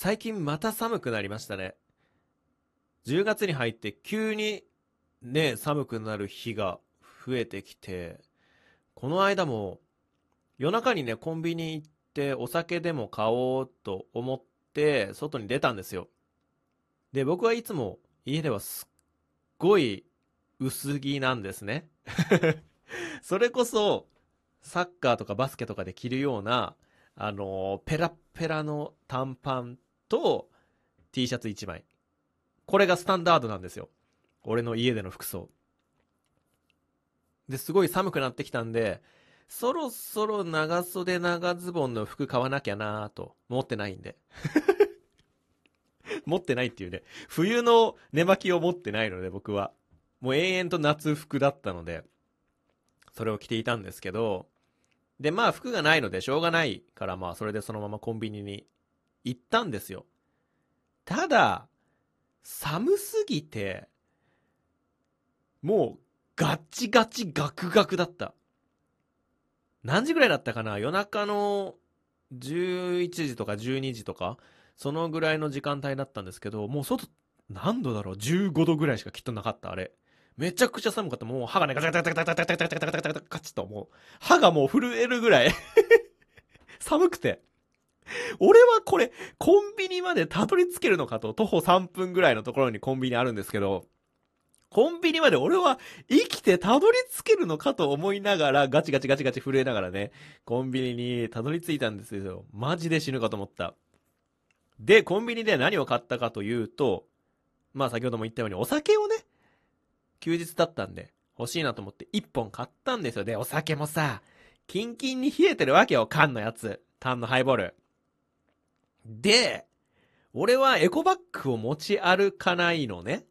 最近また寒くなりましたね。10月に入って急にね、寒くなる日が増えてきて、この間も夜中にね、コンビニ行ってお酒でも買おうと思って外に出たんですよ。で、僕はいつも家ではすっごい薄着なんですね。それこそサッカーとかバスケとかで着るような、あの、ペラペラの短パンと T シャツ1枚。これがスタンダードなんですよ。俺の家での服装。で、すごい寒くなってきたんで、そろそろ長袖長ズボンの服買わなきゃなぁと、持ってないんで。持ってないっていうね、冬の寝巻きを持ってないので僕は。もう延々と夏服だったので、それを着ていたんですけど、で、まあ服がないのでしょうがないからまあそれでそのままコンビニに行ったんですよ。ただ、寒すぎて、もうガチガチガクガクだった。何時ぐらいだったかな？夜中の11時とか12時とか、そのぐらいの時間帯だったんですけど、もう外、何度だろう ?15 度ぐらいしかきっとなかった、あれ。めちゃくちゃ寒かった。もう歯がね、ガチャガチャガチャガチャガチャガチャガチャガチャガチャガチャともう、歯がもう震えるぐらい寒くて。俺はこれ、コンビニまでたどり着けるのかと、徒歩3分ぐらいのところにコンビニあるんですけど、コンビニまで俺は生きてたどり着けるのかと思いながら、ガチガチガチガチ震えながらね、コンビニにたどり着いたんですよ。マジで死ぬかと思った。で、コンビニで何を買ったかというと、まあ先ほども言ったようにお酒をね、休日だったんで欲しいなと思って1本買ったんですよ。で、お酒もさ、キンキンに冷えてるわけよ、缶のやつ。缶のハイボール。で、俺はエコバッグを持ち歩かないのね。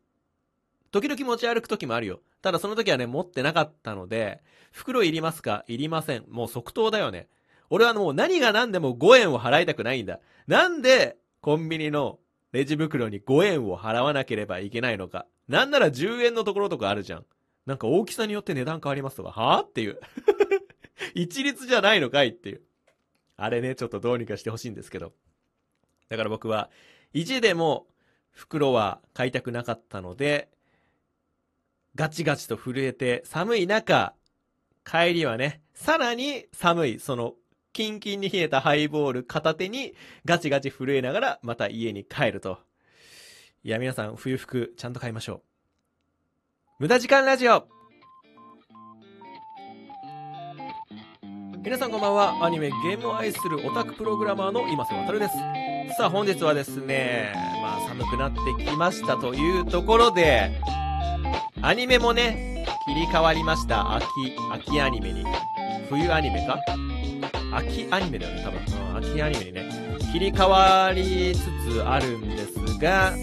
時々持ち歩く時もあるよ。ただその時はね、持ってなかったので、袋いりますか？いりません。もう即答だよね。俺はもう何が何でも5円を払いたくないんだ。なんで、コンビニのレジ袋に5円を払わなければいけないのか？なんなら10円のところとかあるじゃん。なんか大きさによって値段変わりますとか、はぁ？っていう。一律じゃないのかい？っていう。あれね、ちょっとどうにかしてほしいんですけど。だから僕は、意地でも袋は買いたくなかったので、ガチガチと震えて寒い中、帰りはね、さらに寒い、その、キンキンに冷えたハイボール片手にガチガチ震えながらまた家に帰ると。いや、皆さん冬服ちゃんと買いましょう。無駄時間ラジオ皆さんこんばんは。アニメ、ゲームを愛するオタクプログラマーの今瀬渡です。さあ本日はですね、まあ寒くなってきましたというところで、アニメもね、切り替わりました。秋、秋アニメに。冬アニメか？秋アニメだよね、多分。秋アニメにね、切り替わりつつあるんですが、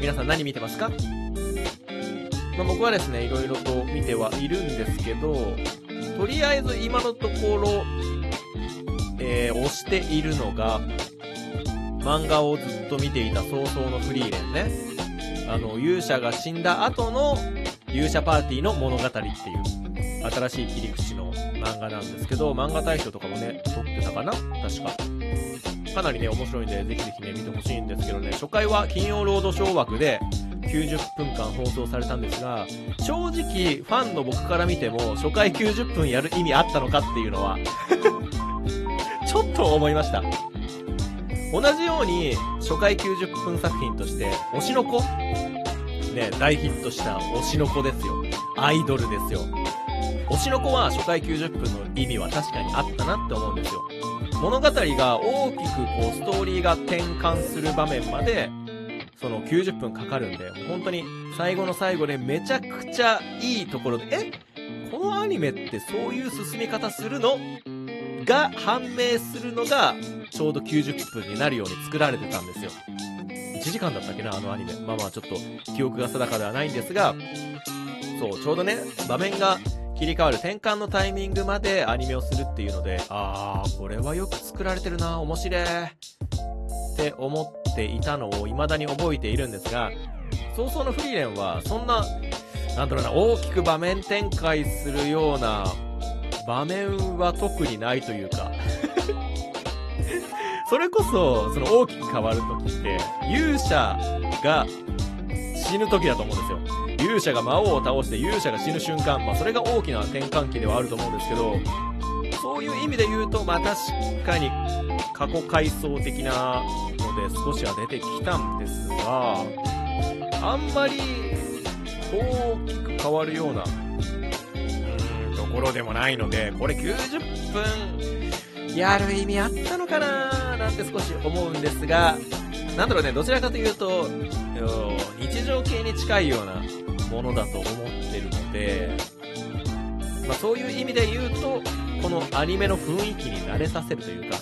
皆さん何見てますか？まあ、僕はですね、いろいろと見てはいるんですけど、とりあえず今のところ、えー、押しているのが、漫画をずっと見ていた早々のフリーレンね。あの、勇者が死んだ後の勇者パーティーの物語っていう、新しい切り口の漫画なんですけど、漫画大賞とかもね、撮ってたかな？確か。かなりね、面白いんで、ぜひぜひね、見てほしいんですけどね、初回は金曜ロードショー枠で、90分間放送されたんですが、正直、ファンの僕から見ても、初回90分やる意味あったのかっていうのは ちょっと思いました。同じように、初回90分作品として、推しの子ね、大ヒットした推しの子ですよ。アイドルですよ。推しの子は初回90分の意味は確かにあったなって思うんですよ。物語が大きくこうストーリーが転換する場面まで、その90分かかるんで、本当に最後の最後でめちゃくちゃいいところで、えこのアニメってそういう進み方するの？が判明するのがちょうど90分になるように作られてたんですよ。1時間だったっけな、あのアニメ。まあまあちょっと記憶が定かではないんですが、そう、ちょうどね、場面が切り替わる転換のタイミングまでアニメをするっていうので、あー、これはよく作られてるな、面白い。って思っていたのを未だに覚えているんですが、早々のフリーレンは、そんな、なんだろうな、大きく場面展開するような場面は特にないというか それこそ、その大きく変わる時って、勇者が死ぬ時だと思うんですよ。勇者が魔王を倒して勇者が死ぬ瞬間、まあそれが大きな転換期ではあると思うんですけど、そういう意味で言うと、まあ確かに過去回想的なので少しは出てきたんですが、あんまり大きく変わるような、ころでもないので、これ90分やる意味あったのかななんて少し思うんですが、なんだろうね、どちらかというと、日常系に近いようなものだと思ってるので、まあそういう意味で言うと、このアニメの雰囲気に慣れさせるというか、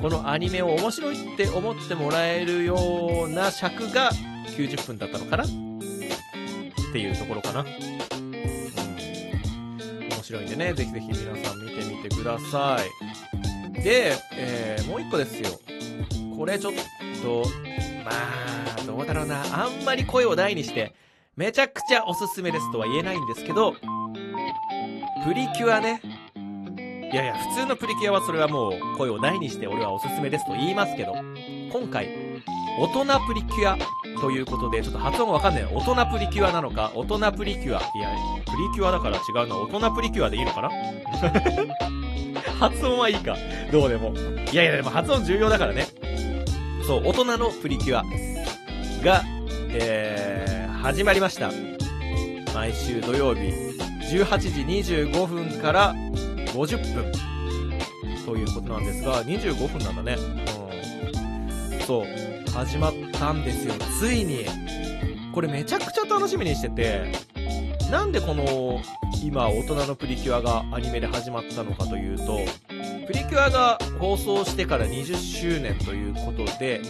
このアニメを面白いって思ってもらえるような尺が90分だったのかなっていうところかな。白いんでね、ぜひぜひ皆さん見てみてください。で、えー、もう一個ですよ。これちょっと、まあ、どうだろうな。あんまり声を大にして、めちゃくちゃおすすめですとは言えないんですけど、プリキュアね。いやいや、普通のプリキュアはそれはもう声を大にして俺はおすすめですと言いますけど、今回、大人プリキュアということで、ちょっと発音わかんない。大人プリキュアなのか、大人プリキュア。いや、プリキュアだから違うな。大人プリキュアでいいのかな？発音はいいか。どうでも。いやいや、でも発音重要だからね。そう、大人のプリキュアが、えー、始まりました。毎週土曜日、18時25分から50分。ということなんですが、25分なんだね。そう、始まったんですよ。ついに。これめちゃくちゃ楽しみにしてて、なんでこの、今、大人のプリキュアがアニメで始まったのかというと、プリキュアが放送してから20周年ということで、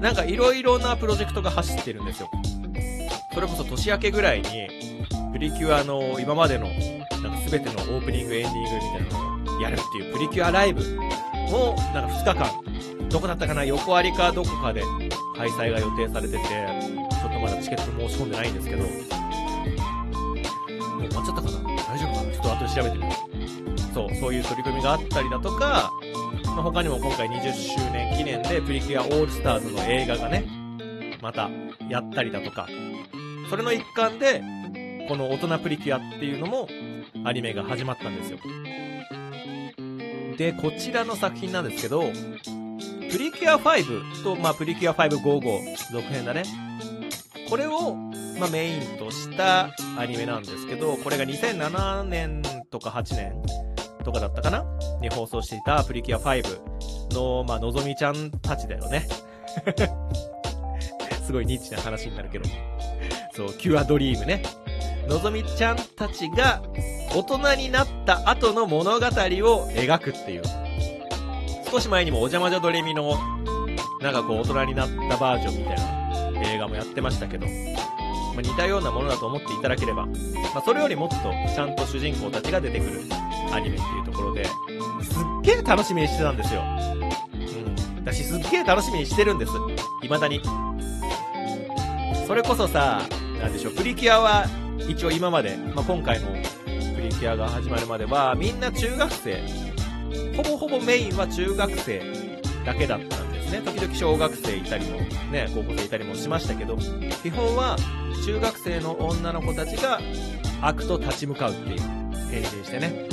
なんか色々なプロジェクトが走ってるんですよ。それこそ年明けぐらいに、プリキュアの今までの、なんか全てのオープニング、エンディングみたいなのをやるっていうプリキュアライブも、なんか2日間、どこだったかな？横有かどこかで開催が予定されてて、ちょっとまだチケット申し込んでないんですけど、もう終わっちゃったかな？大丈夫かな？ちょっと後で調べてみよう。そう、そういう取り組みがあったりだとか、まあ、他にも今回20周年記念でプリキュアオールスターズの映画がね、またやったりだとか、それの一環で、この大人プリキュアっていうのもアニメが始まったんですよ。で、こちらの作品なんですけど、プリキュア5と、まあ、プリキュア555続編だね。これを、まあ、メインとしたアニメなんですけど、これが2007年とか8年とかだったかな？に放送していたプリキュア5の、まあ、のぞみちゃんたちだよね。すごいニッチな話になるけど。そう、キュアドリームね。のぞみちゃんたちが大人になった後の物語を描くっていう。少し前にもお邪魔女ドレミの、なんかこう大人になったバージョンみたいな映画もやってましたけど、まあ、似たようなものだと思っていただければ、まあ、それよりもっとちゃんと主人公たちが出てくるアニメっていうところで、すっげえ楽しみにしてたんですよ。うん。私すっげえ楽しみにしてるんです。未だに。それこそさ、なんでしょう、プリキュアは一応今まで、まあ、今回のプリキュアが始まるまでは、みんな中学生、ほぼほぼメインは中学生だけだったんですね。時々小学生いたりも、ね、高校生いたりもしましたけど、基本は中学生の女の子たちが悪と立ち向かうっていう変身してね、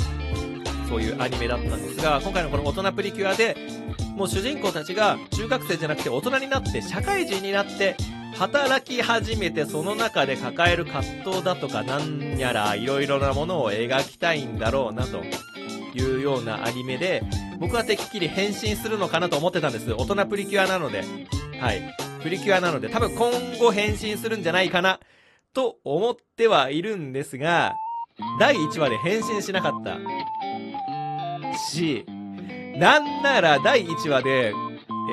そういうアニメだったんですが、今回のこの大人プリキュアで、もう主人公たちが中学生じゃなくて大人になって社会人になって働き始めてその中で抱える葛藤だとかなんやら色々なものを描きたいんだろうなというようなアニメで僕はてっきり変身するのかなと思ってたんです。大人プリキュアなので。はい。プリキュアなので多分今後変身するんじゃないかなと思ってはいるんですが第1話で変身しなかったしなんなら第1話で、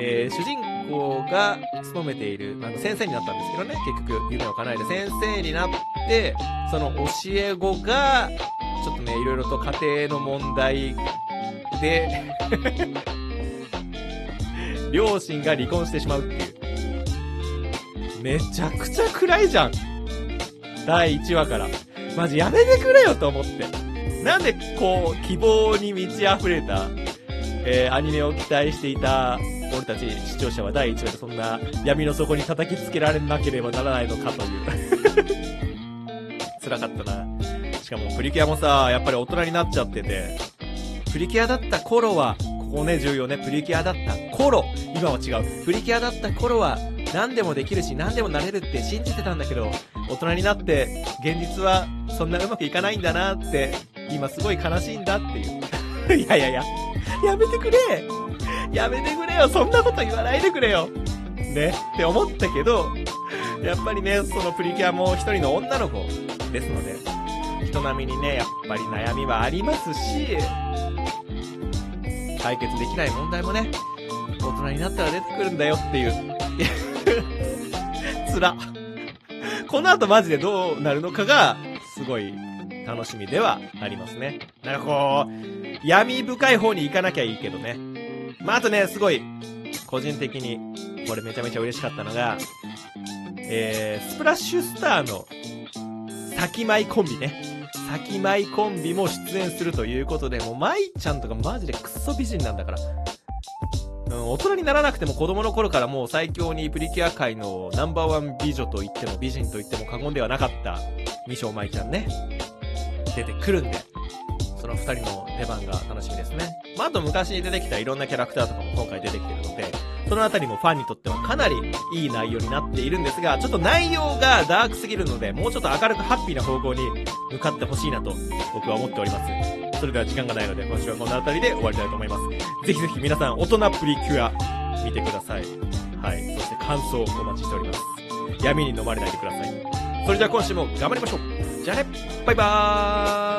えー、主人公が勤めている、あの、先生になったんですけどね、結局、夢を叶えて先生になって、その教え子が、ちょっとね、いろいろと家庭の問題で、両親が離婚してしまうっていう。めちゃくちゃ暗いじゃん。第1話から。マジやめてくれよと思って。なんでこう、希望に満ち溢れた、えー、アニメを期待していた俺俺たち視聴者は第1話でそんな闇の底に叩きつけられなければならないのかという。辛かったな。かもプリキュアもさ、やっぱり大人になっちゃってて、プリキュアだった頃は、ここね、重要ね、プリキュアだった頃、今は違う。プリキュアだった頃は、何でもできるし、何でもなれるって信じてたんだけど、大人になって、現実はそんなうまくいかないんだなって、今すごい悲しいんだっていう。いやいやいや、やめてくれ。やめてくれよ。そんなこと言わないでくれよ。ね、って思ったけど、やっぱりね、そのプリキュアも一人の女の子ですので、人並みにね、やっぱり悩みはありますし、解決できない問題もね、大人になったら出てくるんだよっていう。つら。この後マジでどうなるのかが、すごい楽しみではありますね。なんかこう、闇深い方に行かなきゃいいけどね。まあ、あとね、すごい、個人的に、これめちゃめちゃ嬉しかったのが、えー、スプラッシュスターの、先舞コンビね。先舞コンビも出演するということで、もう舞ちゃんとかマジでクソ美人なんだから。うん、大人にならなくても子供の頃からもう最強にプリキュア界のナンバーワン美女と言っても美人と言っても過言ではなかった二章舞ちゃんね。出てくるんで、その二人の出番が楽しみですね。まあ、あと昔に出てきたいろんなキャラクターとかも今回出てきてるので、そのあたりもファンにとってはかなりいい内容になっているんですが、ちょっと内容がダークすぎるので、もうちょっと明るくハッピーな方向に向かってほしいなと僕は思っております。それでは時間がないので、今週はこの辺りで終わりたいと思います。ぜひぜひ皆さん、大人プリキュア、見てください。はい。そして感想をお待ちしております。闇に飲まれないでください。それじゃあ今週も頑張りましょうじゃあねバイバーイ